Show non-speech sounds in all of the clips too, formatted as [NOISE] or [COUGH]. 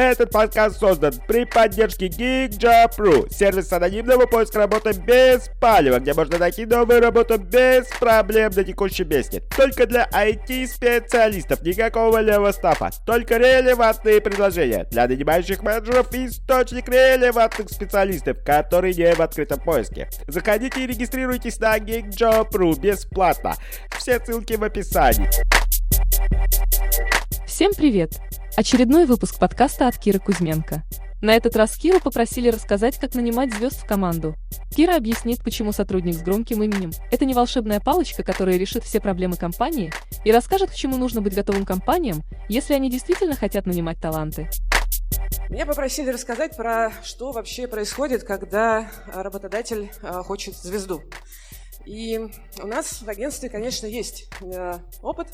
Этот подкаст создан при поддержке GeekJob.ru, сервис анонимного поиска работы без палева, где можно найти новую работу без проблем на текущем месте. Только для IT-специалистов, никакого левого стафа, только релевантные предложения. Для нанимающих менеджеров источник релевантных специалистов, которые не в открытом поиске. Заходите и регистрируйтесь на GeekJob.ru бесплатно. Все ссылки в описании. Всем привет! Очередной выпуск подкаста от Киры Кузьменко. На этот раз Киру попросили рассказать, как нанимать звезд в команду. Кира объяснит, почему сотрудник с громким именем – это не волшебная палочка, которая решит все проблемы компании, и расскажет, к чему нужно быть готовым компаниям, если они действительно хотят нанимать таланты. Меня попросили рассказать про что вообще происходит, когда работодатель э, хочет звезду. И у нас в агентстве, конечно, есть э, опыт.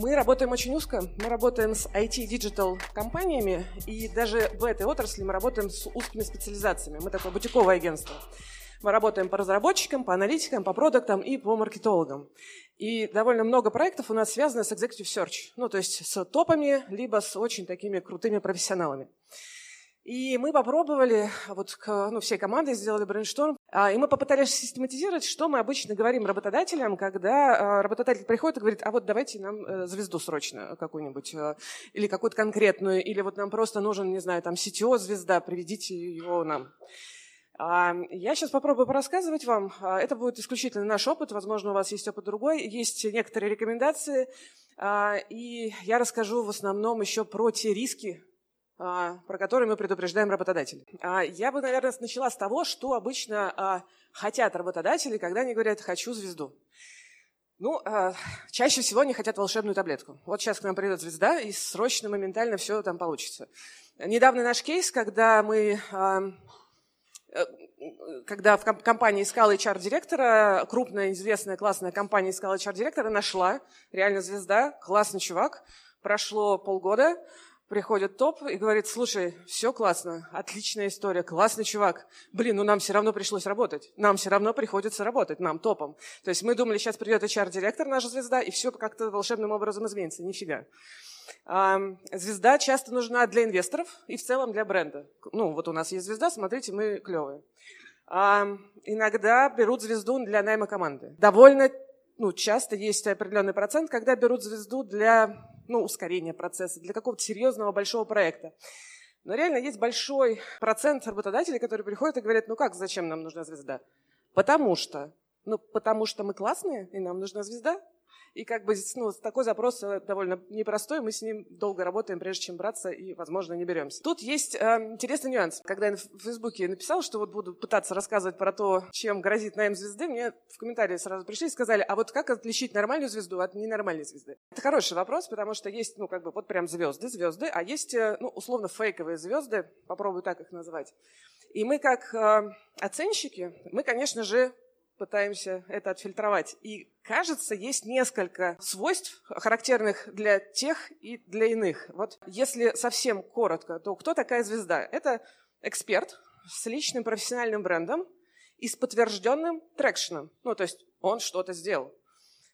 Мы работаем очень узко. Мы работаем с IT-digital компаниями, и даже в этой отрасли мы работаем с узкими специализациями. Мы такое бутиковое агентство. Мы работаем по разработчикам, по аналитикам, по продуктам и по маркетологам. И довольно много проектов у нас связано с Executive Search, ну, то есть с топами, либо с очень такими крутыми профессионалами. И мы попробовали, вот ну, всей командой сделали brainstorm, и мы попытались систематизировать, что мы обычно говорим работодателям, когда а, работодатель приходит и говорит, а вот давайте нам э, звезду срочно какую-нибудь, э, или какую-то конкретную, или вот нам просто нужен, не знаю, там CTO-звезда, приведите его нам. А, я сейчас попробую порассказывать вам. Это будет исключительно наш опыт, возможно, у вас есть опыт другой. Есть некоторые рекомендации, и я расскажу в основном еще про те риски, а, про который мы предупреждаем работодателей. А, я бы, наверное, начала с того, что обычно а, хотят работодатели, когда они говорят «хочу звезду». Ну, чаще всего они хотят волшебную таблетку. Вот сейчас к нам придет звезда, и срочно, моментально все там получится. Недавно наш кейс, когда мы э, когда в компании искала HR-директора, крупная, известная, классная компания искала HR-директора, нашла, реально звезда, классный чувак. Прошло полгода, приходит топ и говорит, слушай, все классно, отличная история, классный чувак. Блин, ну нам все равно пришлось работать. Нам все равно приходится работать, нам топом. То есть мы думали, сейчас придет HR-директор, наша звезда, и все как-то волшебным образом изменится. Нифига. Звезда часто нужна для инвесторов и в целом для бренда. Ну, вот у нас есть звезда, смотрите, мы клевые. Иногда берут звезду для найма команды. Довольно ну, часто есть определенный процент, когда берут звезду для ну, ускорения процесса, для какого-то серьезного большого проекта. Но реально есть большой процент работодателей, которые приходят и говорят, ну как, зачем нам нужна звезда? Потому что. Ну, потому что мы классные, и нам нужна звезда. И как бы ну, такой запрос э, довольно непростой, мы с ним долго работаем, прежде чем браться, и, возможно, не беремся. Тут есть э, интересный нюанс. Когда я в Фейсбуке написал, что вот буду пытаться рассказывать про то, чем грозит найм звезды, мне в комментарии сразу пришли и сказали, а вот как отличить нормальную звезду от ненормальной звезды? Это хороший вопрос, потому что есть, ну, как бы вот прям звезды, звезды, а есть, э, ну, условно, фейковые звезды, попробую так их назвать. И мы как э, оценщики, мы, конечно же, пытаемся это отфильтровать. И кажется, есть несколько свойств, характерных для тех и для иных. Вот если совсем коротко, то кто такая звезда? Это эксперт с личным профессиональным брендом и с подтвержденным traction ом. Ну, то есть он что-то сделал.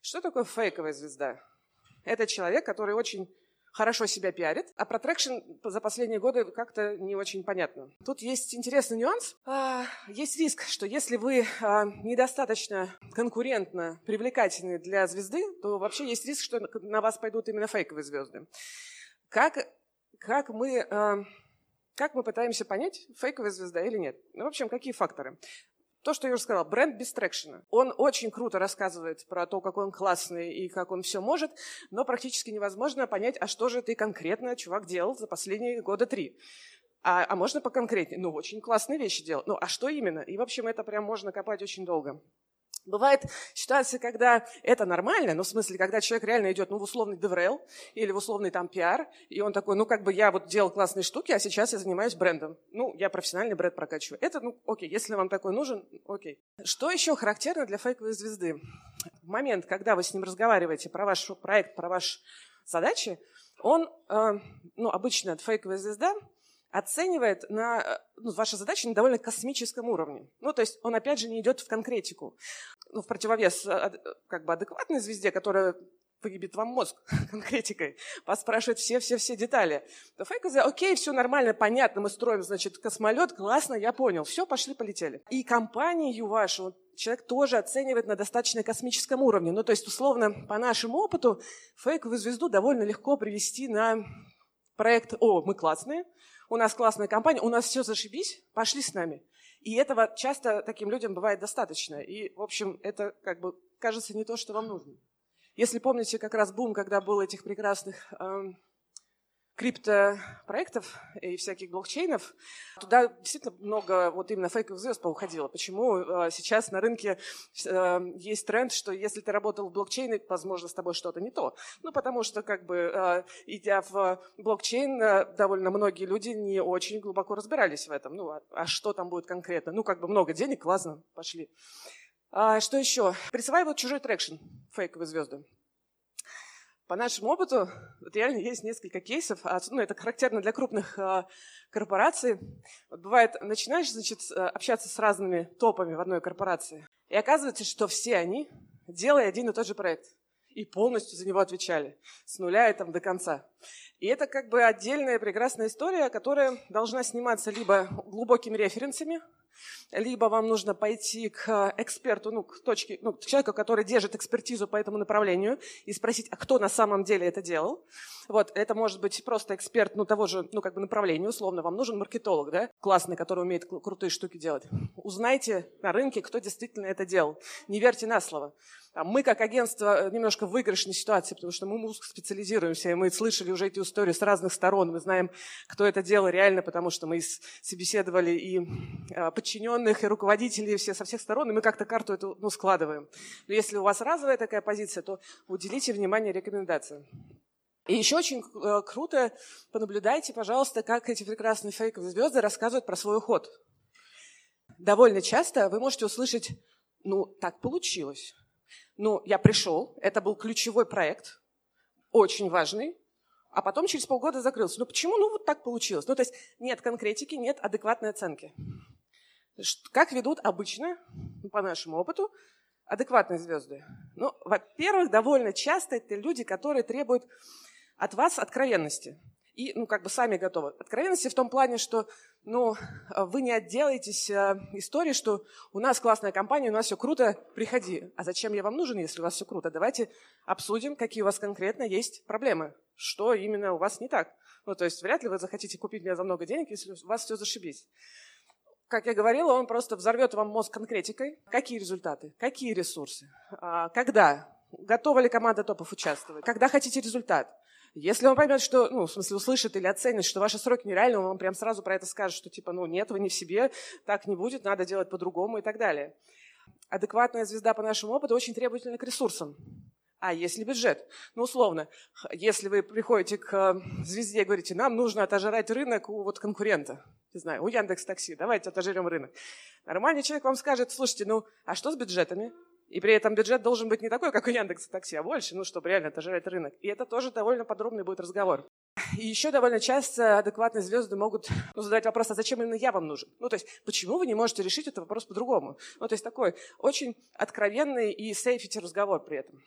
Что такое фейковая звезда? Это человек, который очень хорошо себя пиарит, а про traction за последние годы как-то не очень понятно. Тут есть интересный нюанс. А, есть риск, что если вы а, недостаточно конкурентно привлекательны для звезды, то вообще есть риск, что на вас пойдут именно фейковые звезды. Как, как мы а, как мы пытаемся понять, фейковая звезда или нет? Ну, в общем, какие факторы? То, что я уже сказала, бренд без трекшена. Он очень круто рассказывает про то, какой он классный и как он все может, но практически невозможно понять, а что же ты конкретно, чувак, делал за последние года три. А, а можно поконкретнее? Ну, очень классные вещи делал. Ну, а что именно? И, в общем, это прям можно копать очень долго. Бывает ситуация, когда это нормально, ну, в смысле, когда человек реально идет, ну, в условный деврел или в условный там пиар, и он такой, ну, как бы я вот делал классные штуки, а сейчас я занимаюсь брендом. Ну, я профессиональный бренд прокачиваю. Это, ну, окей, если вам такой нужен, окей. Что еще характерно для фейковой звезды? В момент, когда вы с ним разговариваете про ваш проект, про ваши задачи, он, э, ну, обычно фейковая звезда оценивает на, ну, ваши задачи на довольно космическом уровне. Ну, то есть он, опять же, не идет в конкретику. Ну, в противовес а, как бы адекватной звезде, которая выебет вам мозг [LAUGHS] конкретикой, вас спрашивают все-все-все детали. То фейк говорит, окей, все нормально, понятно, мы строим, значит, космолет, классно, я понял, все, пошли, полетели. И компанию вашу человек тоже оценивает на достаточно космическом уровне. Ну, то есть, условно, по нашему опыту, фейковую звезду довольно легко привести на проект «О, мы классные, у нас классная компания, у нас все зашибись, пошли с нами». И этого часто таким людям бывает достаточно. И, в общем, это как бы кажется не то, что вам нужно. Если помните как раз бум, когда был этих прекрасных эм, криптопроектов и всяких блокчейнов, туда действительно много вот именно фейковых звезд поуходило. Почему э, сейчас на рынке э, есть тренд, что если ты работал в блокчейне, возможно, с тобой что-то не то. Ну, потому что, как бы, э, идя в блокчейн, довольно многие люди не очень глубоко разбирались в этом. Ну, а, а что там будет конкретно? Ну, как бы много денег, классно, пошли. А, что еще? Присваивают чужой traction фейковые звезды. По нашему опыту, вот реально есть несколько кейсов, а, ну, это характерно для крупных а, корпораций. Вот бывает, начинаешь, значит, общаться с разными топами в одной корпорации, и оказывается, что все они делали один и тот же проект и полностью за него отвечали, с нуля и там до конца. И это как бы отдельная прекрасная история, которая должна сниматься либо глубокими референсами, либо вам нужно пойти к эксперту, ну, к точке, ну, к человеку, который держит экспертизу по этому направлению, и спросить, а кто на самом деле это делал. Вот, это может быть просто эксперт, ну, того же, ну, как бы направления, условно, вам нужен маркетолог, да, классный, который умеет крутые штуки делать. Узнайте на рынке, кто действительно это делал. Не верьте на слово. Мы, как агентство, немножко в выигрышной ситуации, потому что мы узко специализируемся, и мы слышали уже эти истории с разных сторон. Мы знаем, кто это делал реально, потому что мы собеседовали и а, подчиненных, и руководителей все со всех сторон, и мы как-то карту эту ну, складываем. Но если у вас разовая такая позиция, то уделите внимание рекомендациям. И еще очень э, круто понаблюдайте, пожалуйста, как эти прекрасные фейковые звезды рассказывают про свой уход. Довольно часто вы можете услышать, ну, так получилось. Ну, я пришел, это был ключевой проект, очень важный, а потом через полгода закрылся. Ну, почему? Ну, вот так получилось. Ну, то есть нет конкретики, нет адекватной оценки. Как ведут обычно, по нашему опыту, адекватные звезды? Ну, во-первых, довольно часто это люди, которые требуют от вас откровенности. И, ну, как бы сами готовы. Откровенности в том плане, что, ну, вы не отделаетесь э, историей, что у нас классная компания, у нас все круто, приходи. А зачем я вам нужен, если у вас все круто? Давайте обсудим, какие у вас конкретно есть проблемы. Что именно у вас не так. Ну, то есть вряд ли вы захотите купить меня за много денег, если у вас все зашибись. Как я говорила, он просто взорвет вам мозг конкретикой. Какие результаты? Какие ресурсы? А, когда? Готова ли команда топов участвовать? Когда хотите результат? Если он поймет, что, ну, в смысле, услышит или оценит, что ваши сроки нереальны, он вам прям сразу про это скажет, что типа, ну, нет, вы не в себе, так не будет, надо делать по-другому и так далее. Адекватная звезда по нашему опыту очень требовательна к ресурсам. А если бюджет? Ну, условно, если вы приходите к звезде и говорите, нам нужно отожрать рынок у вот конкурента, не знаю, у Яндекс Такси, давайте отожрем рынок. Нормальный человек вам скажет, слушайте, ну, а что с бюджетами? И при этом бюджет должен быть не такой, как у Яндекса Такси, а больше, ну, чтобы реально отожрать рынок. И это тоже довольно подробный будет разговор. И еще довольно часто адекватные звезды могут ну, задать вопрос, а зачем именно я вам нужен? Ну, то есть, почему вы не можете решить этот вопрос по-другому? Ну, то есть, такой очень откровенный и сейфити разговор при этом.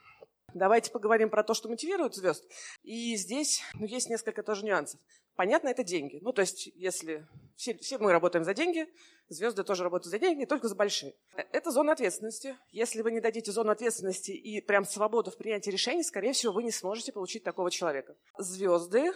Давайте поговорим про то, что мотивирует звезд. И здесь ну, есть несколько тоже нюансов. Понятно, это деньги. Ну, то есть, если все, все мы работаем за деньги, звезды тоже работают за деньги, только за большие. Это зона ответственности. Если вы не дадите зону ответственности и прям свободу в принятии решений, скорее всего, вы не сможете получить такого человека. Звезды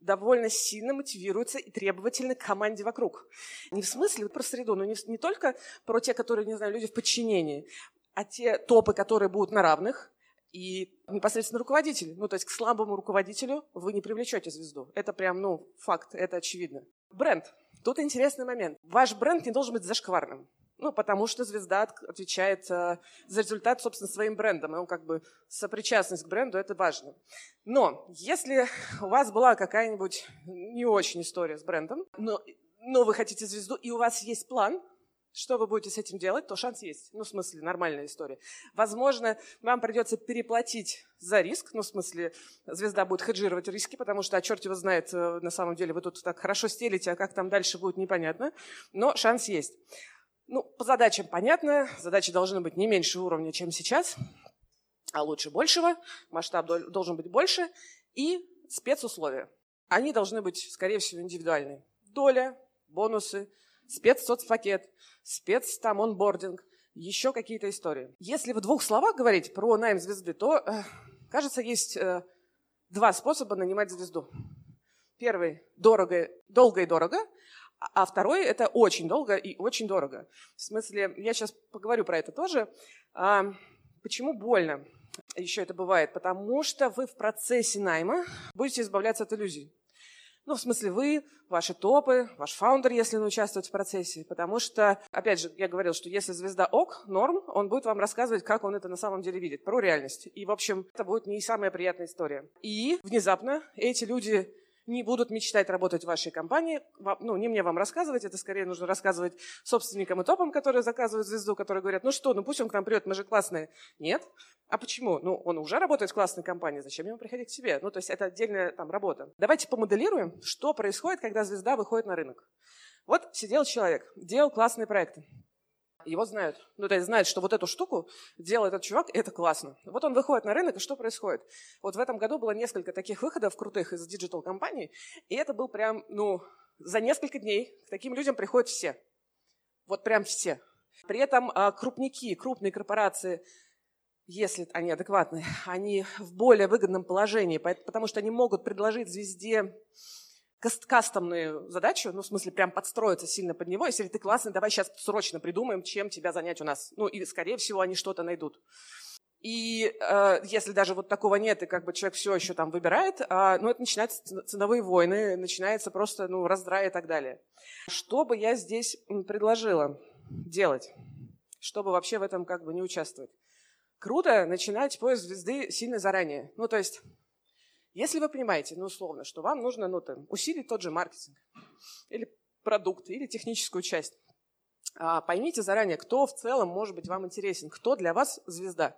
довольно сильно мотивируются и требовательны к команде вокруг. Не в смысле про среду, но не, не только про те, которые, не знаю, люди в подчинении, а те топы, которые будут на равных, и непосредственно руководитель. Ну, то есть к слабому руководителю вы не привлечете звезду. Это прям, ну, факт, это очевидно. Бренд. Тут интересный момент. Ваш бренд не должен быть зашкварным. Ну, потому что звезда отвечает э, за результат, собственно, своим брендом. И он как бы сопричастность к бренду – это важно. Но если у вас была какая-нибудь не очень история с брендом, но, но вы хотите звезду, и у вас есть план, что вы будете с этим делать, то шанс есть. Ну, в смысле, нормальная история. Возможно, вам придется переплатить за риск, ну, в смысле, звезда будет хеджировать риски, потому что, а черт его знает, э, на самом деле, вы тут так хорошо стелите, а как там дальше будет, непонятно. Но шанс есть. Ну, по задачам понятно, задачи должны быть не меньше уровня, чем сейчас. а лучше большего, масштаб должен быть больше, и спецусловия. Они должны быть, скорее всего, индивидуальные. Доля, бонусы, спецсоцпакет, спец там онбординг, еще какие-то истории. Если в двух словах говорить про найм звезды, то, э, кажется, есть э, два способа нанимать звезду. Первый – дорого, долго и дорого, а второй – это очень долго и очень дорого. В смысле, я сейчас поговорю про это тоже. А, почему больно еще это бывает? Потому что вы в процессе найма будете избавляться от иллюзий. Ну, в смысле, вы, ваши топы, ваш фаундер, если он участвует в процессе. Потому что, опять же, я говорил, что если звезда ок, норм, он будет вам рассказывать, как он это на самом деле видит, про реальность. И, в общем, это будет не самая приятная история. И внезапно эти люди не будут мечтать работать в вашей компании. Ну, не мне вам рассказывать, это скорее нужно рассказывать собственникам и топам, которые заказывают звезду, которые говорят, ну что, ну пусть он к нам придет, мы же классные. Нет. А почему? Ну, он уже работает в классной компании, зачем ему приходить к себе? Ну, то есть это отдельная там работа. Давайте помоделируем, что происходит, когда звезда выходит на рынок. Вот сидел человек, делал классные проекты. Его знают. Ну, то есть знают, что вот эту штуку делает этот чувак, и это классно. Вот он выходит на рынок, и что происходит? Вот в этом году было несколько таких выходов крутых из digital-компаний, и это был прям, ну, за несколько дней к таким людям приходят все. Вот прям все. При этом а, крупники, крупные корпорации, если они адекватные, они в более выгодном положении, потому что они могут предложить звезде кастомную задачу, ну, в смысле, прям подстроиться сильно под него. Если ты классный, давай сейчас срочно придумаем, чем тебя занять у нас. Ну, и, скорее всего, они что-то найдут. И э, если даже вот такого нет, и как бы человек все еще там выбирает, э, ну, это начинаются ценовые войны, начинается просто, ну, раздрай и так далее. Что бы я здесь предложила делать, чтобы вообще в этом как бы не участвовать? Круто начинать поиск звезды сильно заранее. Ну, то есть если вы понимаете, ну, условно, что вам нужно ну, там, усилить тот же маркетинг или продукт, или техническую часть, а, поймите заранее, кто в целом может быть вам интересен, кто для вас звезда,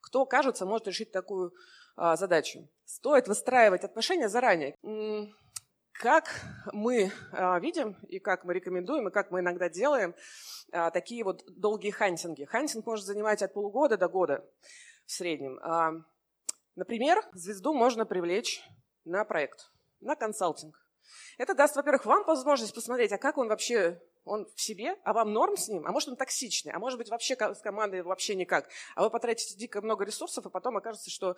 кто, кажется, может решить такую а, задачу. Стоит выстраивать отношения заранее. Как мы а, видим и как мы рекомендуем, и как мы иногда делаем такие вот долгие хантинги. Хантинг может занимать от полугода до года в среднем. А, Например, звезду можно привлечь на проект, на консалтинг. Это даст, во-первых, вам возможность посмотреть, а как он вообще, он в себе, а вам норм с ним, а может он токсичный, а может быть вообще с командой вообще никак. А вы потратите дико много ресурсов, и потом окажется, что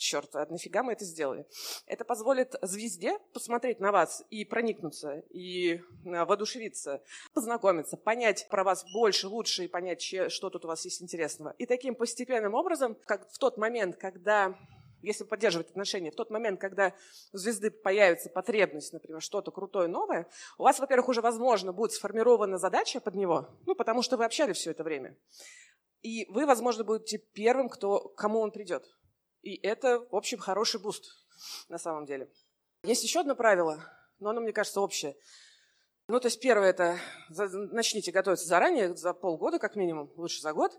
черт, а нафига мы это сделали? Это позволит звезде посмотреть на вас и проникнуться, и а, воодушевиться, познакомиться, понять про вас больше, лучше и понять, что тут у вас есть интересного. И таким постепенным образом, как в тот момент, когда если поддерживать отношения, в тот момент, когда у звезды появится потребность, например, что-то крутое, новое, у вас, во-первых, уже, возможно, будет сформирована задача под него, ну, потому что вы общались все это время. И вы, возможно, будете первым, кто, кому он придет. И это, в общем, хороший буст на самом деле. Есть еще одно правило, но оно, мне кажется, общее. Ну, то есть первое – это начните готовиться заранее, за полгода как минимум, лучше за год.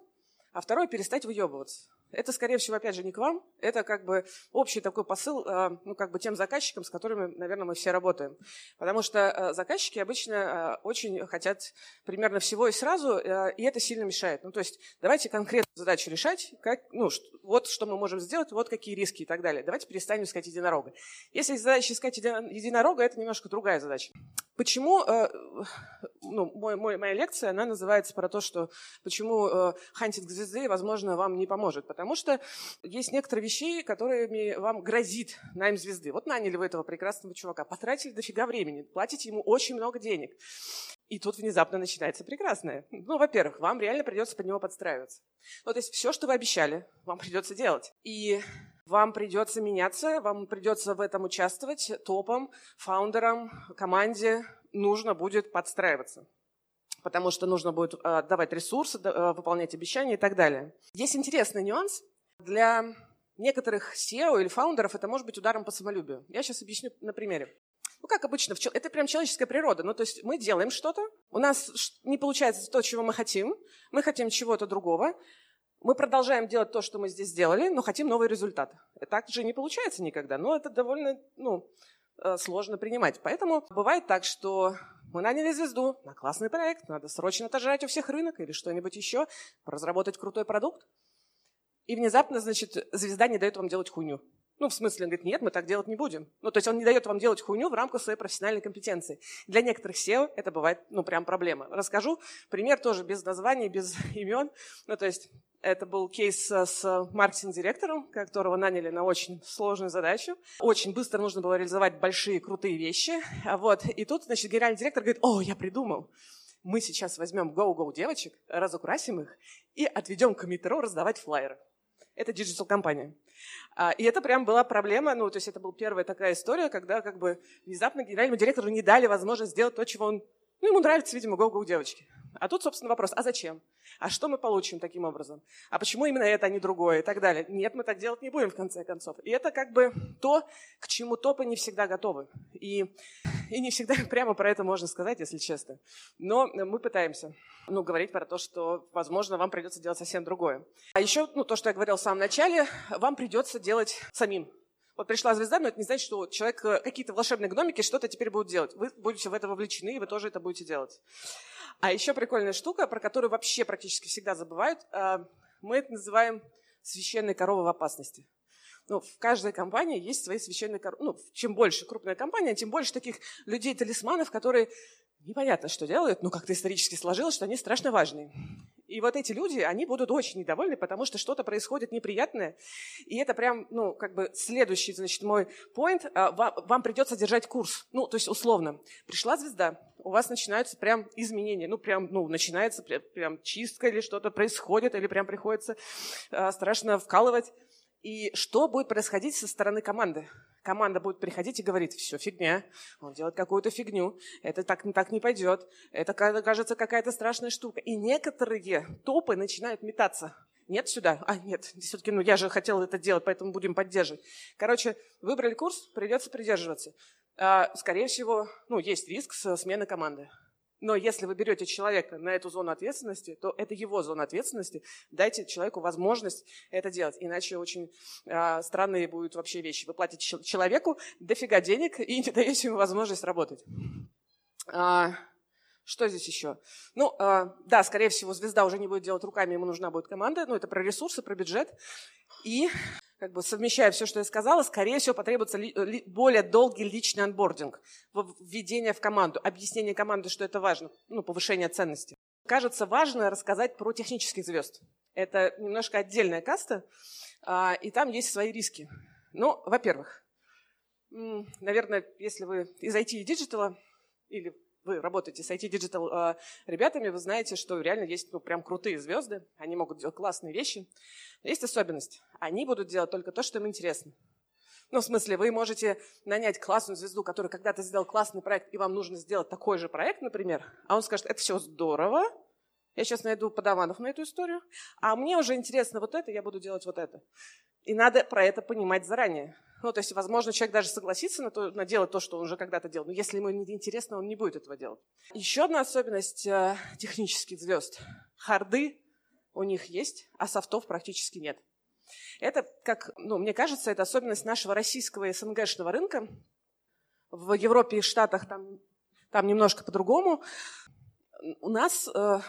А второе – перестать выебываться. Это, скорее всего, опять же, не к вам. Это как бы общий такой посыл, э, ну, как бы тем заказчикам, с которыми, наверное, мы все работаем. Потому что э, заказчики обычно э, очень хотят примерно всего и сразу, и это сильно мешает. Ну, то есть давайте конкретно задачу решать, как, ну, вот что мы можем сделать, вот какие риски и так далее. Давайте перестанем искать единорога. Если задача искать единорога, это немножко другая задача. Почему, ну, мой, мой, моя лекция, она называется про то, что почему хантинг звезды, возможно, вам не поможет. Потому что есть некоторые вещи, которыми вам грозит найм звезды. Вот наняли вы этого прекрасного чувака, потратили дофига времени, платите ему очень много денег. И тут внезапно начинается прекрасное. Ну, во-первых, вам реально придется под него подстраиваться. Ну, то есть все, что вы обещали, вам придется делать. И вам придется меняться, вам придется в этом участвовать топом, фаундерам, команде. Нужно будет подстраиваться потому что нужно будет э, давать ресурсы, э, выполнять обещания и так далее. Есть интересный нюанс. Для некоторых SEO или фаундеров это может быть ударом по самолюбию. Я сейчас объясню на примере. Ну, как обычно, это прям человеческая природа. Ну, то есть мы делаем что-то, у нас не получается то, чего мы хотим, мы хотим чего-то другого, мы продолжаем делать то, что мы здесь сделали, но хотим новый результат. Так же не получается никогда, но это довольно ну, э, сложно принимать. Поэтому бывает так, что мы наняли звезду на классный проект, надо срочно отожрать у всех рынок или что-нибудь еще, разработать крутой продукт. и внезапно, значит, звезда не дает вам делать хуйню. Ну, в смысле, он говорит, нет, мы так делать не будем. Ну, то есть он не дает вам делать хуйню в рамках своей профессиональной компетенции. Для некоторых SEO это бывает, ну, прям проблема. Расскажу пример тоже без названий, без [LAUGHS] имен. Ну, то есть это был кейс с маркетинг-директором, которого наняли на очень сложную задачу. Очень быстро нужно было реализовать большие, крутые вещи. Вот. И тут, значит, генеральный директор говорит, о, я придумал. Мы сейчас возьмем go-go девочек, разукрасим их и отведем к метро раздавать флайеры. Это digital-компания. А, и это прям была проблема, ну, то есть это была первая такая история, когда как бы внезапно генеральному директору не дали возможность сделать то, чего он... Ну, ему нравится, видимо, go-go девочки. А тут, собственно, вопрос, а зачем? А что мы получим таким образом? А почему именно это, а не другое? И так далее. Нет, мы так делать не будем, в конце концов. И это как бы то, к чему топы не всегда готовы. И, и не всегда [LAUGHS] прямо про это можно сказать, если честно. Но мы пытаемся ну, говорить про то, что, возможно, вам придется делать совсем другое. А еще, ну, то, что я говорил в самом начале, вам придется делать самим. Вот пришла звезда, но это не значит, что человек, э, какие-то волшебные гномики что-то теперь будут делать. Вы будете в это вовлечены, и вы тоже это будете делать. А еще прикольная штука, про которую вообще практически всегда забывают. А, мы это называем священной коровой в опасности. Ну, в каждой компании есть свои священные коровы. Ну, чем больше крупная компания, тем больше таких людей-талисманов, которые непонятно, что делают, но как-то исторически сложилось, что они страшно важные. И вот эти люди, они будут очень недовольны, потому что что-то происходит неприятное. И это прям, ну, как бы следующий, значит, мой point. А, вам, придется держать курс. Ну, то есть условно. Пришла звезда, у вас начинаются прям изменения. Ну, прям, ну, начинается прям, прям чистка или что-то происходит, или прям приходится э, страшно вкалывать. И что будет происходить со стороны команды? Команда будет приходить и говорить, все, фигня, он делает какую-то фигню, это так, так не пойдет, это кажется какая-то страшная штука. И некоторые топы начинают метаться. Нет сюда? А, нет, все-таки, ну я же хотел это делать, поэтому будем поддерживать. Короче, выбрали курс, придется придерживаться. А, скорее всего, ну, есть риск смены команды. Но если вы берете человека на эту зону ответственности, то это его зона ответственности. Дайте человеку возможность это делать. Иначе очень а, странные будут вообще вещи. Вы платите человеку дофига денег и [LAUGHS] не даете ему возможность работать. А, что здесь еще? Ну, а, да, скорее всего, звезда уже не будет делать руками, ему нужна будет команда. Ну, это про ресурсы, про бюджет. И как бы совмещая все, что я сказала, скорее всего, потребуется ли, ли, более долгий личный онбординг, введение в команду, объяснение команды, что это важно, ну, повышение ценности. Кажется важно рассказать про технических звезд. Это немножко отдельная каста, а, и там есть свои риски. Ну, во-первых, наверное, если вы из IT и digital а или вы работаете с IT-digital э, ребятами, вы знаете, что реально есть ну, прям крутые звезды, они могут делать классные вещи. Но есть особенность. Они будут делать только то, что им интересно. Ну, в смысле, вы можете нанять классную звезду, которая когда-то сделал классный проект, и вам нужно сделать такой же проект, например, а он скажет, это все здорово, я сейчас найду подаванов на эту историю, а мне уже интересно вот это, я буду делать вот это. И надо про это понимать заранее. Ну, то есть, возможно, человек даже согласится на, то, на делать то, что он уже когда-то делал, но если ему не интересно, он не будет этого делать. Еще одна особенность э, технических звезд. Харды у них есть, а софтов практически нет. Это, как, ну, мне кажется, это особенность нашего российского СНГшного рынка. В Европе и Штатах там, там немножко по-другому. У нас э,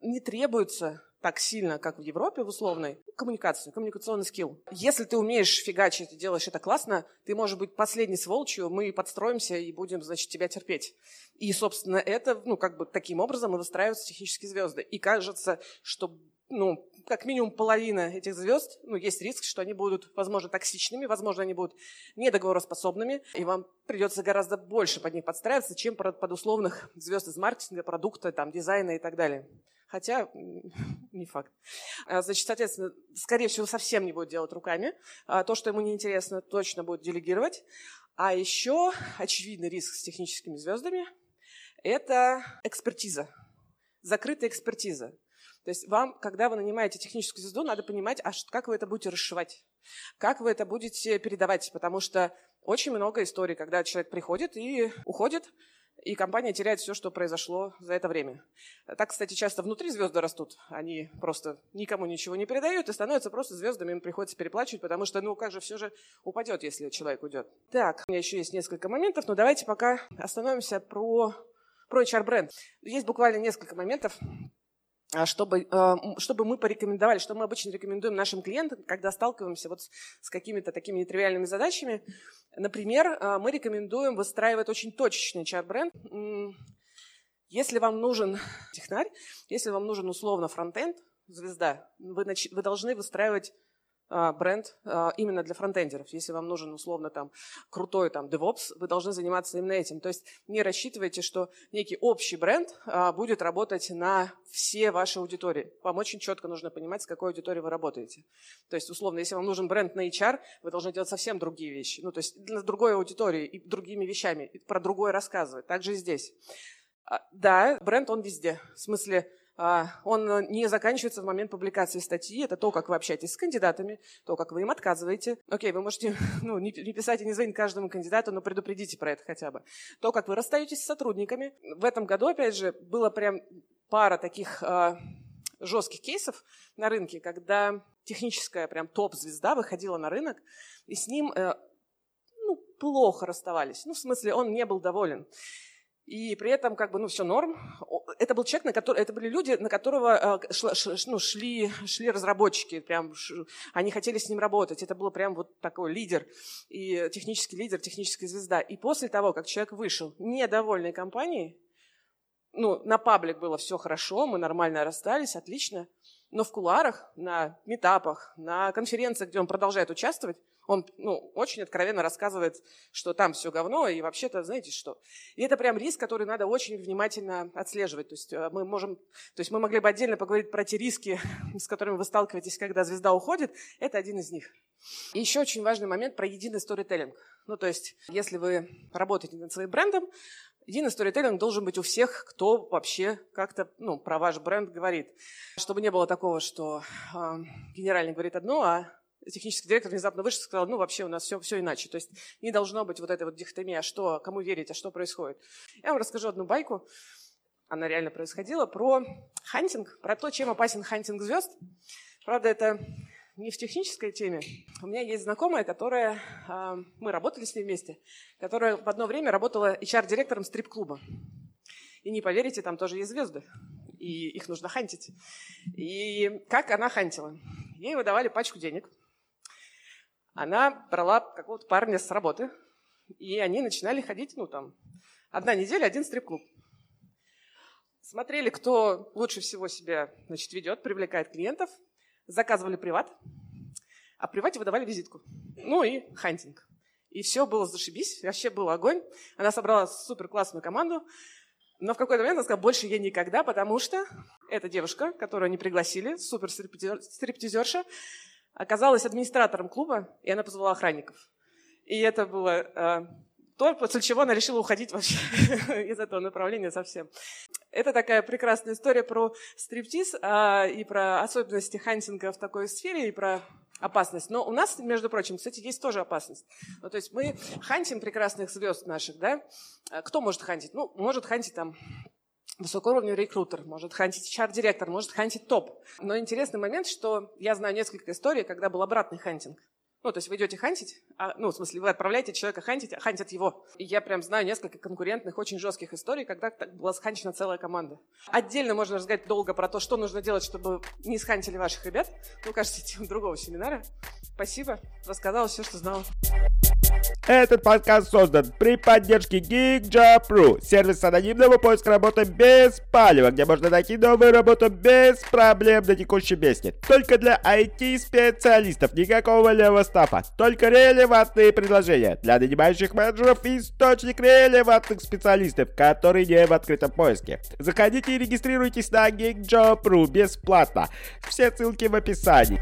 не требуется так сильно, как в Европе, в условной, коммуникацию, коммуникационный скилл. Если ты умеешь фигачить и делаешь это классно, ты можешь быть последней сволочью, мы подстроимся и будем, значит, тебя терпеть. И, собственно, это, ну, как бы таким образом и выстраиваются технические звезды. И кажется, что, ну, как минимум половина этих звезд, ну, есть риск, что они будут, возможно, токсичными, возможно, они будут недоговороспособными, и вам придется гораздо больше под них подстраиваться, чем под условных звезд из маркетинга, продукта, там, дизайна и так далее. Хотя [LAUGHS] не факт. А, значит, соответственно, скорее всего, совсем не будет делать руками. А, то, что ему неинтересно, точно будет делегировать. А еще очевидный риск с техническими звездами – это экспертиза, закрытая экспертиза. То есть вам, когда вы нанимаете техническую звезду, надо понимать, а как вы это будете расшивать, как вы это будете передавать, потому что очень много историй, когда человек приходит и уходит, и компания теряет все, что произошло за это время. Так, кстати, часто внутри звезды растут. Они просто никому ничего не передают и становятся просто звездами, им приходится переплачивать, потому что, ну, как же все же упадет, если человек уйдет. Так, у меня еще есть несколько моментов, но давайте пока остановимся про, про HR-бренд. Есть буквально несколько моментов, чтобы, э, чтобы мы порекомендовали, что мы обычно рекомендуем нашим клиентам, когда сталкиваемся вот с какими-то такими нетривиальными задачами. Например, э, мы рекомендуем выстраивать очень точечный чат-бренд. Если вам нужен технарь, если вам нужен условно фронтенд, звезда, вы, вы должны выстраивать а, бренд а, именно для фронтендеров. Если вам нужен условно там крутой там DevOps, вы должны заниматься именно этим. То есть не рассчитывайте, что некий общий бренд а, будет работать на все ваши аудитории. Вам очень четко нужно понимать, с какой аудиторией вы работаете. То есть, условно, если вам нужен бренд на HR, вы должны делать совсем другие вещи. Ну, то есть для другой аудитории и другими вещами, про другое рассказывать. Также и здесь. Да, бренд, он везде. В смысле, а, он э, не заканчивается в момент публикации статьи. Это то, как вы общаетесь с кандидатами, то, как вы им отказываете. Окей, вы можете [LAUGHS] ну, не писать и не звонить каждому кандидату, но предупредите про это хотя бы. То, как вы расстаетесь с сотрудниками. В этом году, опять же, было прям пара таких э, жестких кейсов на рынке, когда техническая прям топ-звезда выходила на рынок, и с ним э, ну, плохо расставались. Ну, в смысле, он не был доволен. И при этом, как бы, ну, все норм. Это был человек, на который, это были люди, на которого э, ну, шли, шли разработчики, прям, они хотели с ним работать. Это был прям вот такой лидер, и технический лидер, техническая звезда. И после того, как человек вышел, недовольной компанией, ну, на паблик было все хорошо, мы нормально расстались, отлично, но в куларах, на метапах, на конференциях, где он продолжает участвовать, он ну, очень откровенно рассказывает, что там все говно, и вообще-то, знаете что. И это прям риск, который надо очень внимательно отслеживать. То есть э, мы можем, то есть мы могли бы отдельно поговорить про те риски, [LAUGHS] с которыми вы сталкиваетесь, когда звезда уходит. Это один из них. И еще очень важный момент про единый сторителлинг. Ну, то есть, если вы работаете над своим брендом, Единый сторителлинг должен быть у всех, кто вообще как-то ну, про ваш бренд говорит. Чтобы не было такого, что э, генеральный говорит одно, а технический директор внезапно вышел и сказал, ну, вообще у нас все, все иначе. То есть не должно быть вот этой вот дихотомии, а что, кому верить, а что происходит. Я вам расскажу одну байку, она реально происходила, про хантинг, про то, чем опасен хантинг звезд. Правда, это не в технической теме. У меня есть знакомая, которая, а, мы работали с ней вместе, которая в одно время работала HR-директором стрип-клуба. И не поверите, там тоже есть звезды, и их нужно хантить. И как она хантила? Ей выдавали пачку денег – она брала какого-то парня с работы, и они начинали ходить, ну там, одна неделя, один стрип-клуб. Смотрели, кто лучше всего себя значит, ведет, привлекает клиентов, заказывали приват, а в привате выдавали визитку. Ну и хантинг. И все было зашибись, вообще был огонь. Она собрала супер классную команду, но в какой-то момент она сказала, больше я никогда, потому что эта девушка, которую они пригласили, супер стриптизерша, оказалась администратором клуба, и она позвала охранников. И это было э, то, после чего она решила уходить вообще [LAUGHS] из этого направления совсем. Это такая прекрасная история про стриптиз э, и про особенности хантинга в такой сфере, и про опасность. Но у нас, между прочим, кстати, есть тоже опасность. Ну, то есть мы хантим прекрасных звезд наших, да? Э, кто может хантить? Ну, может хантить там высокоуровневый рекрутер, может хантить HR-директор, может хантить топ. Но интересный момент, что я знаю несколько историй, когда был обратный хантинг. Ну, то есть вы идете хантить, а, ну, в смысле, вы отправляете человека хантить, а хантят его. И я прям знаю несколько конкурентных, очень жестких историй, когда была сханчена целая команда. Отдельно можно рассказать долго про то, что нужно делать, чтобы не схантили ваших ребят. Ну, кажется, [LAUGHS] тема другого семинара. Спасибо, рассказала все, что знала. Этот подкаст создан при поддержке GeekJob.ru, сервис анонимного поиска работы без палева, где можно найти новую работу без проблем на текущем месте. Только для IT-специалистов, никакого левого стафа, только релевантные предложения. Для нанимающих менеджеров источник релевантных специалистов, которые не в открытом поиске. Заходите и регистрируйтесь на GeekJob.ru бесплатно. Все ссылки в описании.